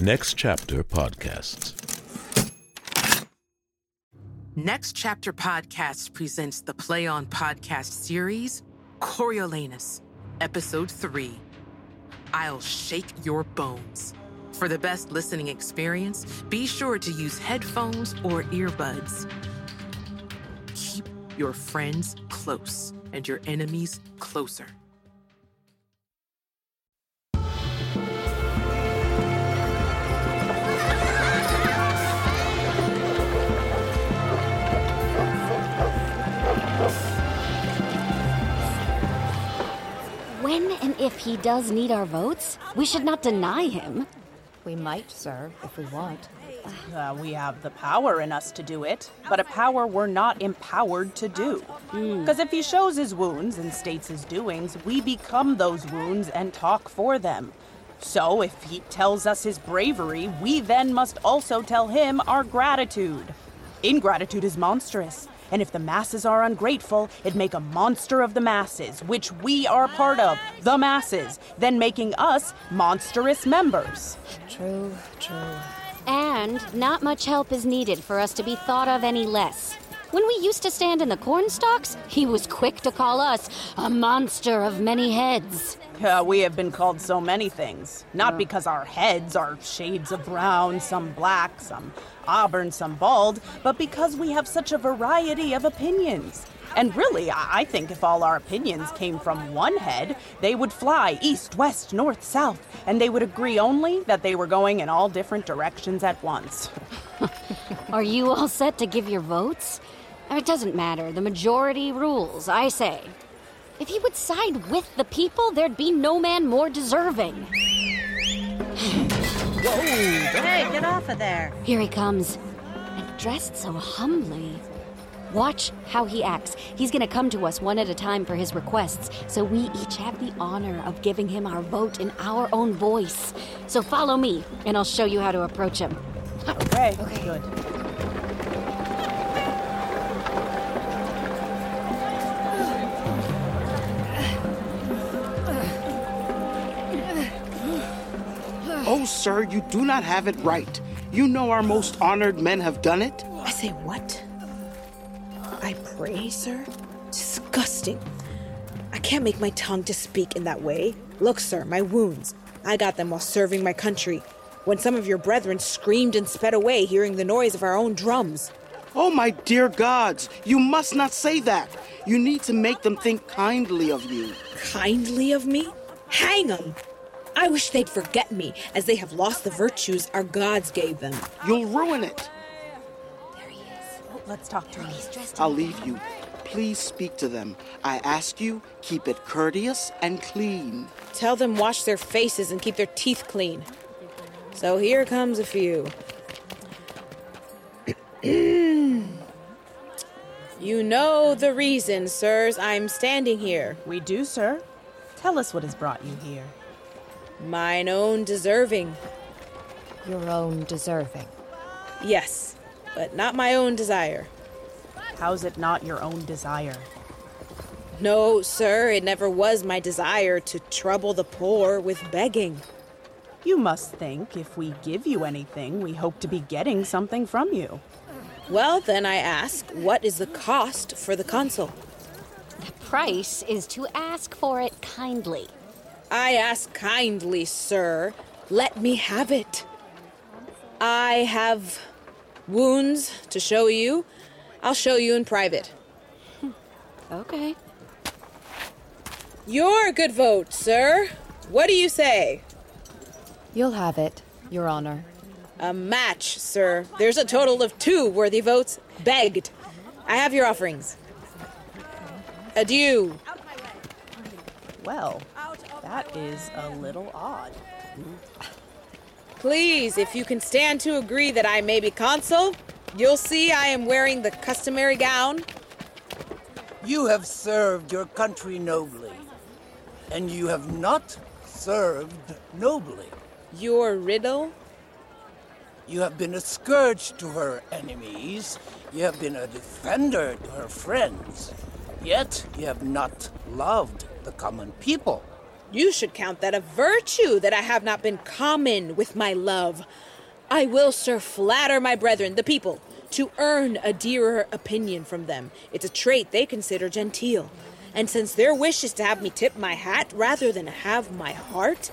Next Chapter Podcasts. Next Chapter Podcasts presents the Play On Podcast series, Coriolanus, Episode 3 I'll Shake Your Bones. For the best listening experience, be sure to use headphones or earbuds. Keep your friends close and your enemies closer. And if he does need our votes, we should not deny him. We might, sir, if we want. Uh, we have the power in us to do it, but a power we're not empowered to do. Because if he shows his wounds and states his doings, we become those wounds and talk for them. So if he tells us his bravery, we then must also tell him our gratitude. Ingratitude is monstrous, and if the masses are ungrateful, it'd make a monster of the masses, which we are part of, the masses, then making us monstrous members. True, true. And not much help is needed for us to be thought of any less. When we used to stand in the corn stalks, he was quick to call us a monster of many heads. Uh, we have been called so many things. Not because our heads are shades of brown, some black, some auburn, some bald, but because we have such a variety of opinions. And really, I I think if all our opinions came from one head, they would fly east, west, north, south, and they would agree only that they were going in all different directions at once. Are you all set to give your votes? It doesn't matter. The majority rules, I say. If he would side with the people, there'd be no man more deserving. Whoa! Hey, get off of there. Here he comes. And dressed so humbly. Watch how he acts. He's gonna come to us one at a time for his requests, so we each have the honor of giving him our vote in our own voice. So follow me, and I'll show you how to approach him. Okay, good. Sir, you do not have it right. You know our most honored men have done it. I say what? I pray, sir? Disgusting. I can't make my tongue to speak in that way. Look, sir, my wounds. I got them while serving my country. When some of your brethren screamed and sped away, hearing the noise of our own drums. Oh, my dear gods, you must not say that. You need to make them think kindly of you. Kindly of me? Hang 'em! I wish they'd forget me, as they have lost the virtues our gods gave them. You'll ruin it. There he is. Oh, let's talk to him. He's dressed I'll leave you. Please speak to them. I ask you, keep it courteous and clean. Tell them wash their faces and keep their teeth clean. So here comes a few. you know the reason, sirs, I'm standing here. We do, sir. Tell us what has brought you here. Mine own deserving. Your own deserving. Yes, but not my own desire. How's it not your own desire? No, sir, it never was my desire to trouble the poor with begging. You must think if we give you anything, we hope to be getting something from you. Well, then I ask, what is the cost for the consul? The price is to ask for it kindly. I ask kindly, sir. Let me have it. I have wounds to show you. I'll show you in private. Hmm. Okay. Your good vote, sir. What do you say? You'll have it, Your Honor. A match, sir. There's a total of two worthy votes begged. I have your offerings. Adieu. Well, that is a little odd. Please, if you can stand to agree that I may be consul, you'll see I am wearing the customary gown. You have served your country nobly, and you have not served nobly. Your riddle? You have been a scourge to her enemies. You have been a defender to her friends. Yet you have not loved the common people. You should count that a virtue that I have not been common with my love. I will, sir, flatter my brethren, the people, to earn a dearer opinion from them. It's a trait they consider genteel. And since their wish is to have me tip my hat rather than have my heart,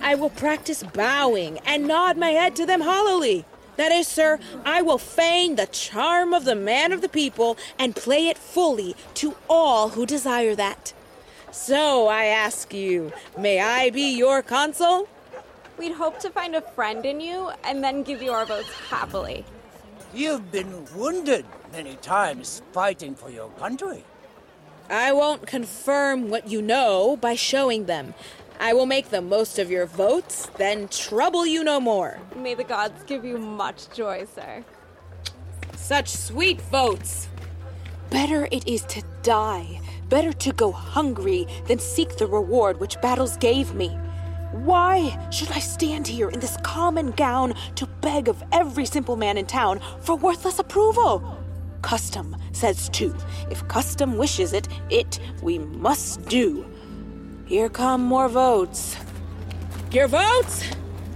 I will practice bowing and nod my head to them hollowly. That is, sir, I will feign the charm of the man of the people and play it fully to all who desire that. So I ask you, may I be your consul? We'd hope to find a friend in you and then give you our votes happily. You've been wounded many times fighting for your country. I won't confirm what you know by showing them. I will make the most of your votes, then trouble you no more. May the gods give you much joy, sir. Such sweet votes! Better it is to die, better to go hungry than seek the reward which battles gave me. Why should I stand here in this common gown to beg of every simple man in town for worthless approval? Custom says too. If custom wishes it, it we must do. Here come more votes. Your votes?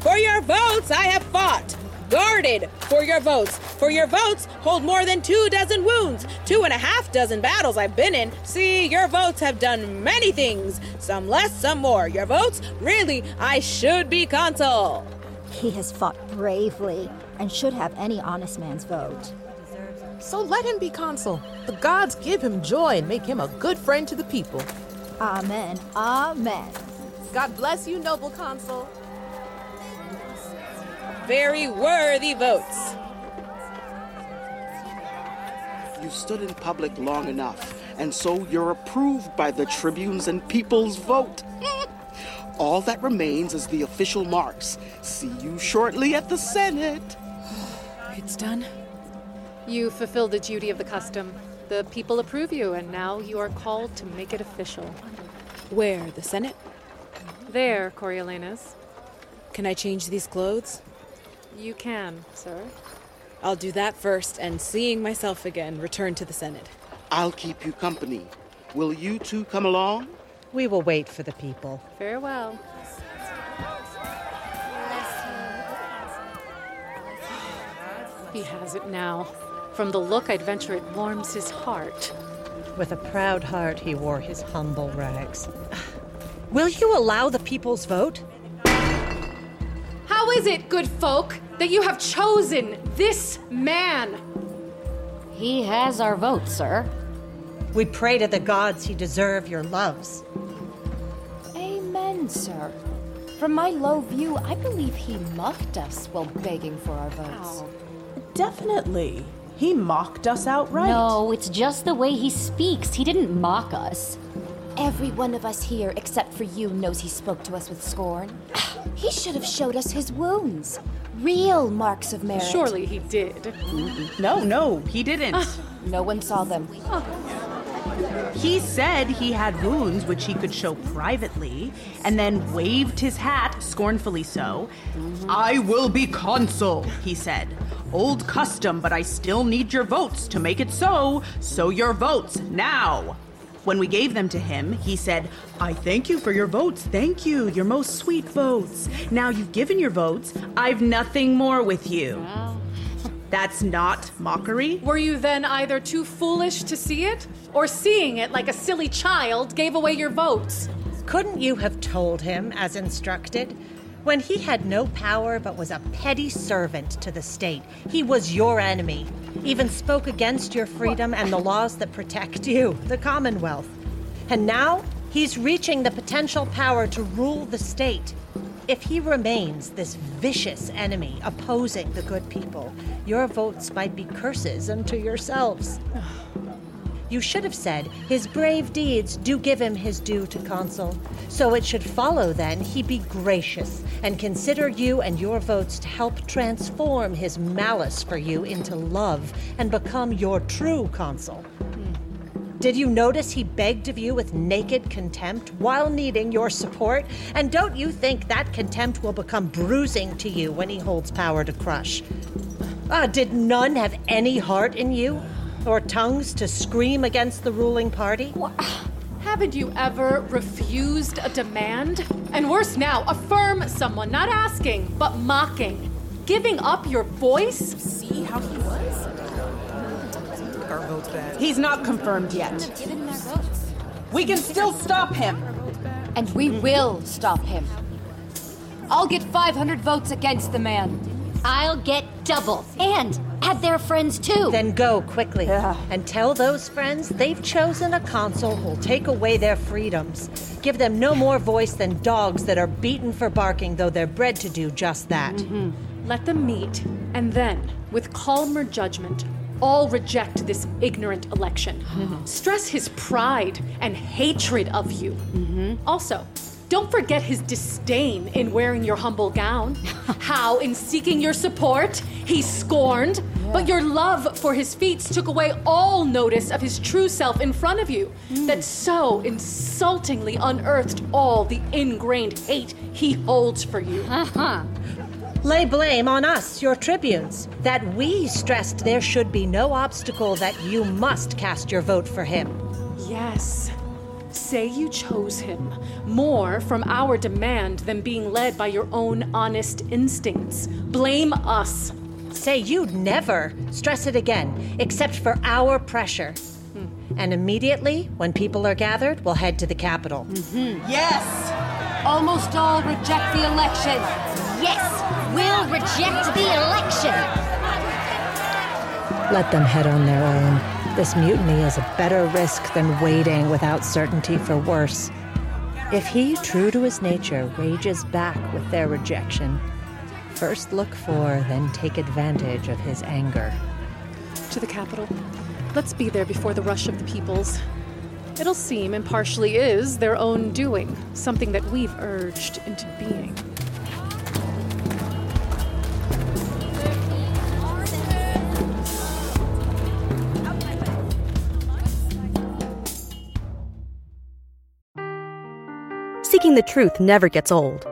For your votes, I have fought. Guarded for your votes. For your votes, hold more than two dozen wounds. Two and a half dozen battles I've been in. See, your votes have done many things. Some less, some more. Your votes? Really, I should be consul. He has fought bravely and should have any honest man's vote. So let him be consul. The gods give him joy and make him a good friend to the people. Amen. Amen. God bless you, noble consul. Very worthy votes. You stood in public long enough, and so you're approved by the tribunes and people's vote. All that remains is the official marks. See you shortly at the Senate. It's done. You fulfilled the duty of the custom. The people approve you, and now you are called to make it official. Where? The Senate? There, Coriolanus. Can I change these clothes? You can, sir. I'll do that first, and seeing myself again, return to the Senate. I'll keep you company. Will you two come along? We will wait for the people. Farewell. He has it now. From the look, I'd venture it warms his heart. With a proud heart, he wore his humble rags. Will you allow the people's vote? How is it, good folk, that you have chosen this man? He has our vote, sir. We pray to the gods he deserve your loves. Amen, sir. From my low view, I believe he mocked us while begging for our votes. Definitely. He mocked us outright. No, it's just the way he speaks. He didn't mock us. Every one of us here, except for you, knows he spoke to us with scorn. He should have showed us his wounds. Real marks of merit. Surely he did. No, no, he didn't. Ah. No one saw them. Ah. He said he had wounds which he could show privately, and then waved his hat, scornfully so. I will be consul, he said. Old custom, but I still need your votes to make it so. So your votes, now. When we gave them to him, he said, I thank you for your votes. Thank you, your most sweet votes. Now you've given your votes, I've nothing more with you. That's not mockery. Were you then either too foolish to see it, or seeing it like a silly child gave away your votes? Couldn't you have told him as instructed? When he had no power but was a petty servant to the state, he was your enemy, even spoke against your freedom and the laws that protect you, the Commonwealth. And now he's reaching the potential power to rule the state. If he remains this vicious enemy opposing the good people, your votes might be curses unto yourselves. Oh. You should have said, His brave deeds do give him his due to consul. So it should follow then he be gracious and consider you and your votes to help transform his malice for you into love and become your true consul. Did you notice he begged of you with naked contempt while needing your support? And don't you think that contempt will become bruising to you when he holds power to crush? Ah, did none have any heart in you? Or tongues to scream against the ruling party? Haven't you ever refused a demand? And worse now, affirm someone, not asking, but mocking. Giving up your voice? See how he was? Our vote's bad. He's not confirmed yet. We can still stop him. And we will stop him. I'll get 500 votes against the man. I'll get double. And add their friends too. Then go quickly and tell those friends they've chosen a consul who'll take away their freedoms. Give them no more voice than dogs that are beaten for barking, though they're bred to do just that. Mm-hmm. Let them meet, and then, with calmer judgment, all reject this ignorant election. Mm-hmm. Stress his pride and hatred of you. Mm-hmm. Also, don't forget his disdain in wearing your humble gown. How, in seeking your support, he scorned, but your love for his feats took away all notice of his true self in front of you, mm. that so insultingly unearthed all the ingrained hate he holds for you. Uh-huh. Lay blame on us, your tribunes, that we stressed there should be no obstacle that you must cast your vote for him. Yes. Say you chose him more from our demand than being led by your own honest instincts. Blame us. Say you'd never stress it again, except for our pressure. And immediately, when people are gathered, we'll head to the Capitol. Mm-hmm. Yes! Almost all reject the election. Yes, we'll reject the election. Let them head on their own. This mutiny is a better risk than waiting without certainty for worse. If he, true to his nature, rages back with their rejection, first look for, then take advantage of his anger. To the Capitol. Let's be there before the rush of the peoples. It'll seem, and partially is, their own doing, something that we've urged into being. Seeking the truth never gets old.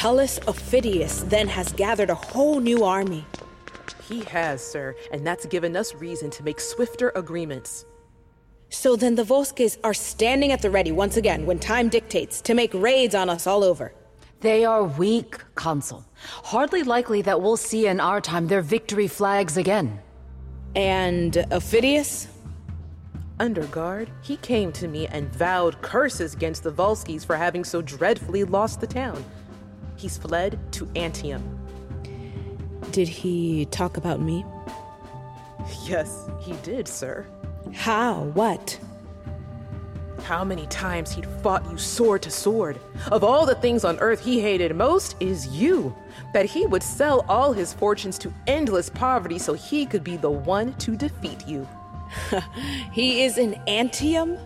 Tullus Aufidius then has gathered a whole new army. He has, sir, and that's given us reason to make swifter agreements. So then the Volsces are standing at the ready once again when time dictates to make raids on us all over. They are weak, Consul. Hardly likely that we'll see in our time their victory flags again. And Aufidius? Under guard, he came to me and vowed curses against the Volsces for having so dreadfully lost the town. He's fled to Antium. Did he talk about me? Yes, he did, sir. How? What? How many times he'd fought you sword to sword. Of all the things on earth he hated most is you. That he would sell all his fortunes to endless poverty so he could be the one to defeat you. he is in Antium?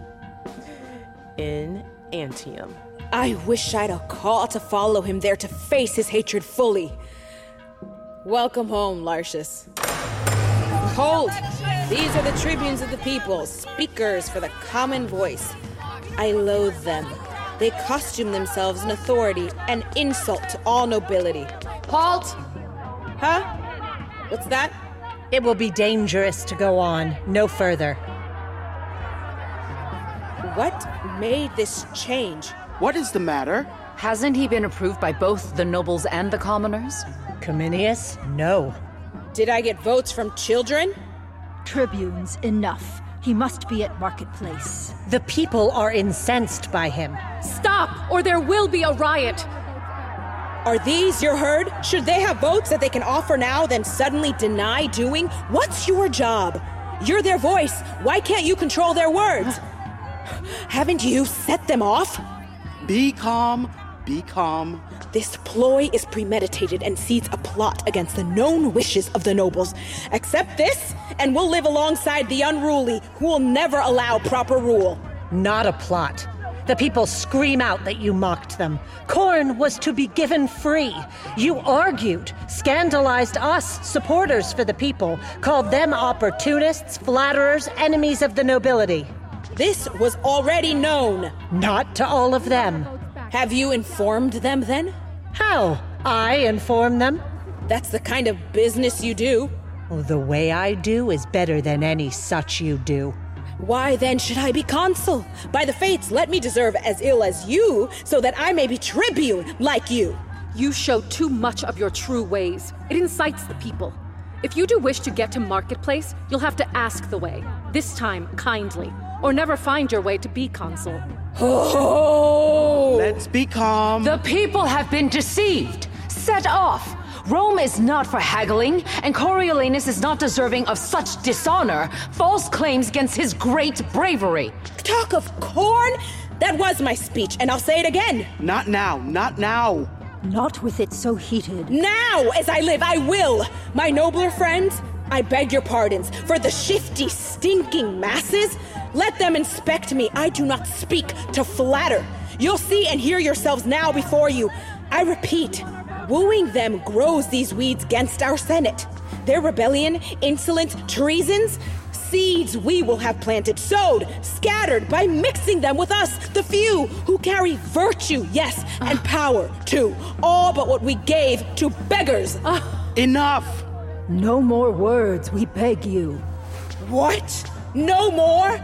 In Antium. I wish I'd a call to follow him there to face his hatred fully. Welcome home, Lartius. Behold, these are the tribunes of the people, speakers for the common voice. I loathe them. They costume themselves in authority, an insult to all nobility. Halt! Huh? What's that? It will be dangerous to go on. No further. What made this change? What is the matter? Hasn't he been approved by both the nobles and the commoners? Cominius? No. Did I get votes from children? Tribunes, enough. He must be at Marketplace. The people are incensed by him. Stop, or there will be a riot. Are these your herd? Should they have votes that they can offer now, then suddenly deny doing? What's your job? You're their voice. Why can't you control their words? Haven't you set them off? Be calm, be calm. This ploy is premeditated and seeds a plot against the known wishes of the nobles. Accept this, and we'll live alongside the unruly who will never allow proper rule. Not a plot. The people scream out that you mocked them. Corn was to be given free. You argued, scandalized us, supporters for the people, called them opportunists, flatterers, enemies of the nobility. This was already known. Not to all of them. Have you informed them then? How? I inform them? That's the kind of business you do. Oh, the way I do is better than any such you do. Why then should I be consul? By the fates, let me deserve as ill as you, so that I may be tribune like you. You show too much of your true ways. It incites the people. If you do wish to get to Marketplace, you'll have to ask the way, this time kindly, or never find your way to be consul. Oh! Let's be calm. The people have been deceived, set off. Rome is not for haggling, and Coriolanus is not deserving of such dishonor, false claims against his great bravery. Talk of corn? That was my speech, and I'll say it again. Not now, not now. Not with it so heated. Now, as I live, I will. My nobler friends, I beg your pardons for the shifty, stinking masses. Let them inspect me. I do not speak to flatter. You'll see and hear yourselves now before you. I repeat, wooing them grows these weeds against our Senate. Their rebellion, insolence, treasons, seeds we will have planted, sowed, scattered by mixing them with us, the few who carry virtue, yes, and ah. power too. All but what we gave to beggars. Ah. Enough! No more words, we beg you. What? No more?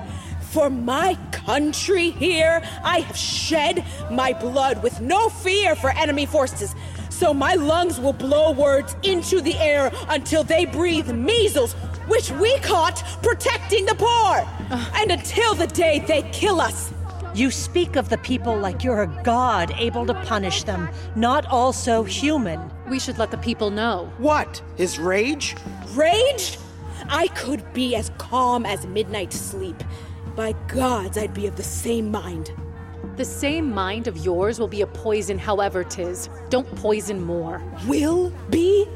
For my country here, I have shed my blood with no fear for enemy forces. So my lungs will blow words into the air until they breathe measles, which we caught protecting the poor. And until the day they kill us. You speak of the people like you're a god able to punish them, not also human. We should let the people know. What? His rage? Rage? I could be as calm as midnight sleep. By gods, I'd be of the same mind. The same mind of yours will be a poison, however, tis. Don't poison more. Will be?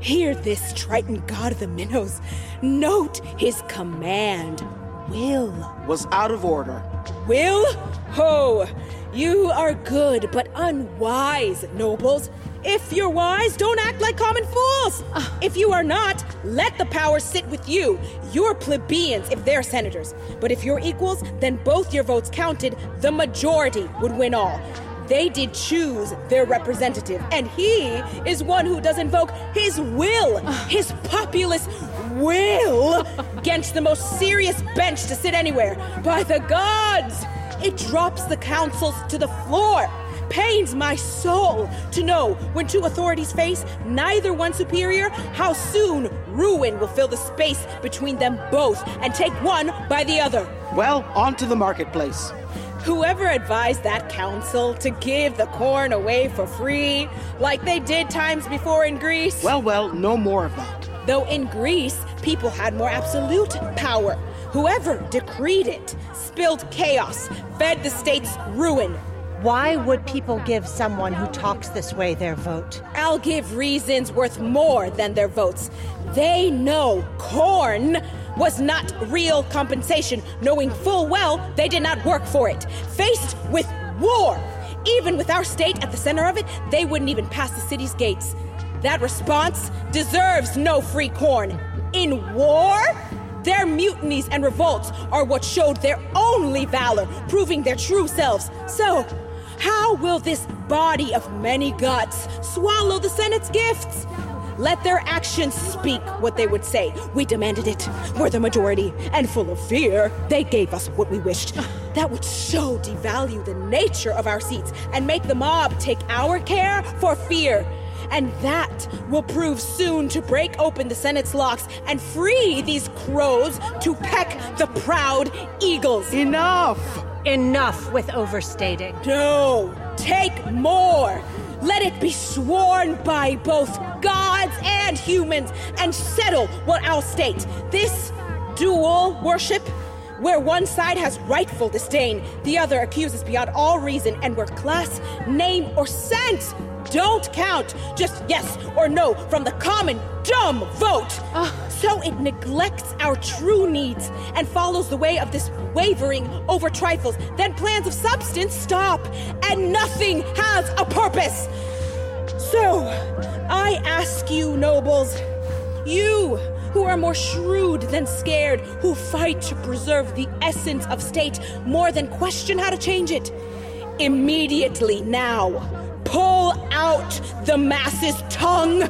Hear this, Triton god of the minnows. Note his command. Will. Was out of order. Will? Ho! You are good, but unwise, nobles. If you're wise, don't act like common fools. Ah. If you are not, let the power sit with you. You're plebeians if they're senators. But if you're equals, then both your votes counted, the majority would win all. They did choose their representative, and he is one who does invoke his will, ah. his populist will, against the most serious bench to sit anywhere. By the gods! It drops the councils to the floor. Pains my soul to know when two authorities face neither one superior, how soon ruin will fill the space between them both and take one by the other. Well, on to the marketplace. Whoever advised that council to give the corn away for free, like they did times before in Greece? Well, well, no more of that. Though in Greece, people had more absolute power. Whoever decreed it spilled chaos, fed the state's ruin. Why would people give someone who talks this way their vote? I'll give reasons worth more than their votes. They know corn was not real compensation, knowing full well they did not work for it. Faced with war, even with our state at the center of it, they wouldn't even pass the city's gates. That response deserves no free corn. In war, their mutinies and revolts are what showed their only valor, proving their true selves. So, how will this body of many guts swallow the Senate's gifts? Let their actions speak what they would say. We demanded it. We're the majority. And full of fear, they gave us what we wished. That would so devalue the nature of our seats and make the mob take our care for fear. And that will prove soon to break open the Senate's locks and free these crows to peck the proud eagles. Enough! Enough with overstating. No, take more. Let it be sworn by both gods and humans and settle what I'll state. This dual worship where one side has rightful disdain, the other accuses beyond all reason, and where class, name, or sense don't count, just yes or no from the common dumb vote. Ah. So it neglects our true needs and follows the way of this wavering over trifles. Then plans of substance stop, and nothing has a purpose. So, I ask you, nobles, you who are more shrewd than scared, who fight to preserve the essence of state more than question how to change it, immediately now, pull out the masses' tongue.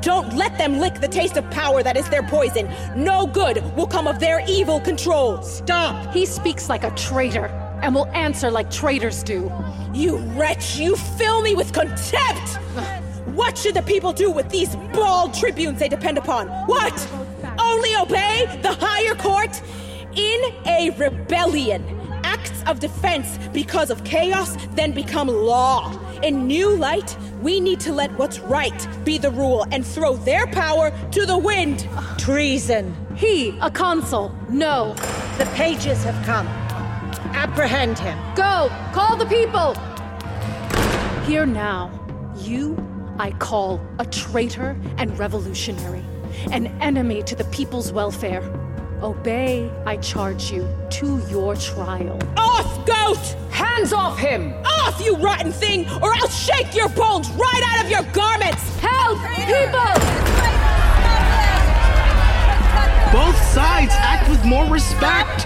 Don't let them lick the taste of power that is their poison. No good will come of their evil control. Stop! He speaks like a traitor and will answer like traitors do. You wretch, you fill me with contempt! What should the people do with these bald tribunes they depend upon? What? Only obey the higher court? In a rebellion, acts of defense because of chaos then become law. In new light, we need to let what's right be the rule and throw their power to the wind. Treason. He, a consul. No. The pages have come. Apprehend him. Go! Call the people! Here now, you I call a traitor and revolutionary, an enemy to the people's welfare. Obey, I charge you, to your trial. Off, goat! Hands off him! Off, you rotten thing, or I'll shake your bones right out of your garments! Help! People! Both sides act with more respect.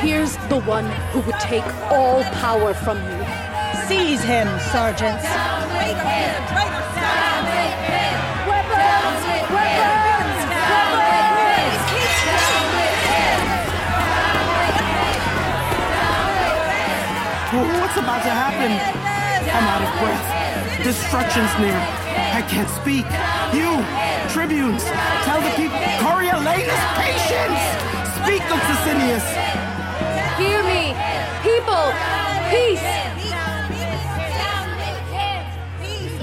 Here's the one who would take all power from you. Seize him, sergeants. What's about to happen? I'm out of breath. Destruction's near. I can't speak. You, tribunes, tell the people. Coriolanus, patience! Speak, Uxasinius! Hear me! People! Peace!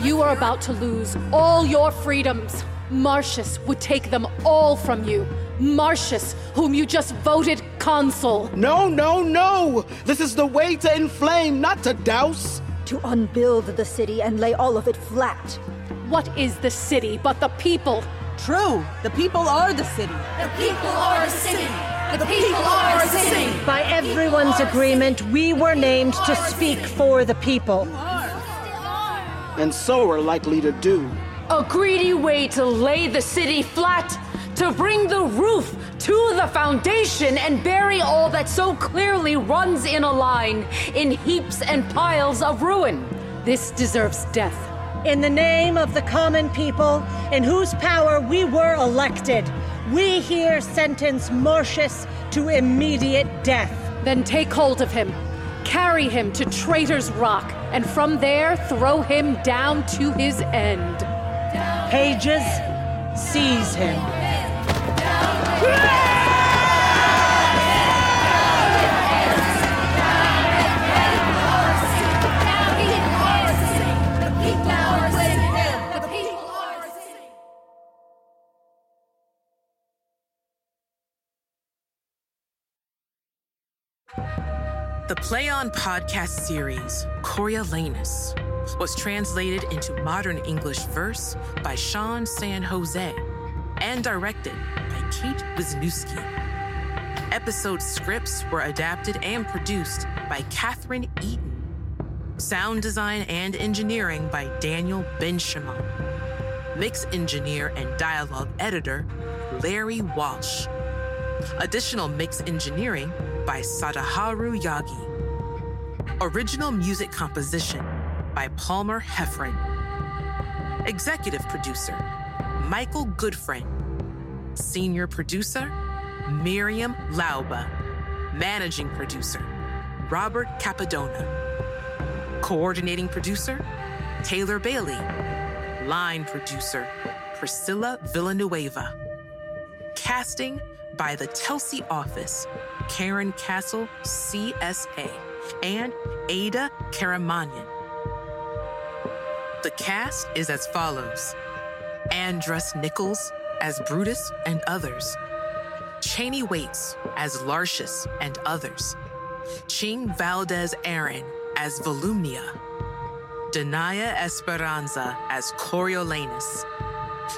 You are about to lose all your freedoms. Marcius would take them all from you. Marcius, whom you just voted consul. No, no, no! This is the way to inflame, not to douse. To unbuild the city and lay all of it flat. What is the city but the people? True, the people are the city. The people are a city. The people are the city. By everyone's agreement, we were named to speak for the people. And so are likely to do. A greedy way to lay the city flat, to bring the roof to the foundation and bury all that so clearly runs in a line in heaps and piles of ruin. This deserves death. In the name of the common people, in whose power we were elected, we here sentence Marcius to immediate death. Then take hold of him, carry him to Traitor's Rock, and from there throw him down to his end. Pages, seize him. The Play On podcast series, Coriolanus, was translated into modern English verse by Sean San Jose and directed Kate Wisniewski. Episode scripts were adapted and produced by Catherine Eaton. Sound design and engineering by Daniel Benjamin. Mix engineer and dialogue editor, Larry Walsh. Additional mix engineering by Sadaharu Yagi. Original music composition by Palmer Heffron. Executive producer, Michael Goodfriend. Senior producer, Miriam Lauba. Managing producer, Robert Capadona. Coordinating producer, Taylor Bailey. Line producer, Priscilla Villanueva. Casting by the Telsey office, Karen Castle, CSA, and Ada Karamanian. The cast is as follows Andrus Nichols as Brutus and others, Channie Waites as Lartius and others. Ching Valdes-Aran as Volumnia. Danaya Esperanza as Coriolanus.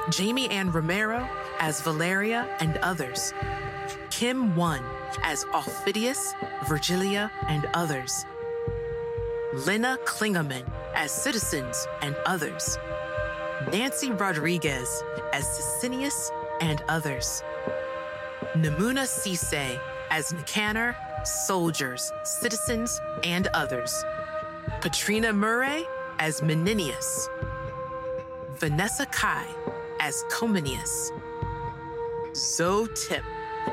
Jamie Ann Romero as Valeria and others. Kim Wuan as Aufidius, Virgilia, and others. Lenne Klingaman as Citizens and others. Nancy Rodriguez as Sicinius and others. Namuna Sise as Nicanor, Soldiers, Citizens, and others. Patrina Murray as Menenius. Vanessa Kai as Cominius. Zoe Tip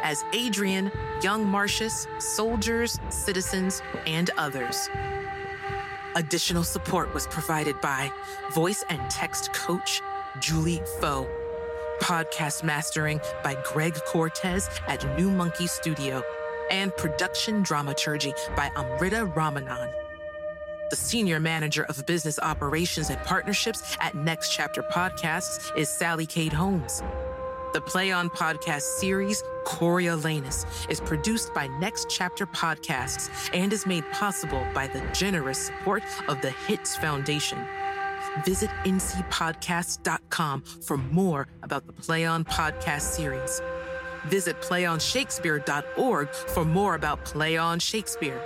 as Adrian, Young Marcius, Soldiers, Citizens, and others. Additional support was provided by voice and text coach Julie Foe. Podcast mastering by Greg Cortez at New Monkey Studio. And production dramaturgy by Amrita Ramanan. The senior manager of business operations and partnerships at Next Chapter Podcasts is Sally Kate Holmes. The Play On Podcast series, Coriolanus, is produced by Next Chapter Podcasts and is made possible by the generous support of the Hitz Foundation. Visit ncpodcast.com for more about the Play On Podcast series. Visit playonshakespeare.org for more about Play On Shakespeare.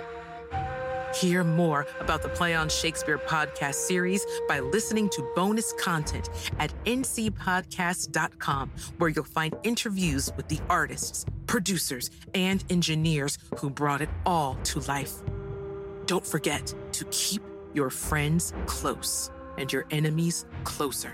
Hear more about the Play on Shakespeare podcast series by listening to bonus content at ncpodcast.com, where you'll find interviews with the artists, producers, and engineers who brought it all to life. Don't forget to keep your friends close and your enemies closer.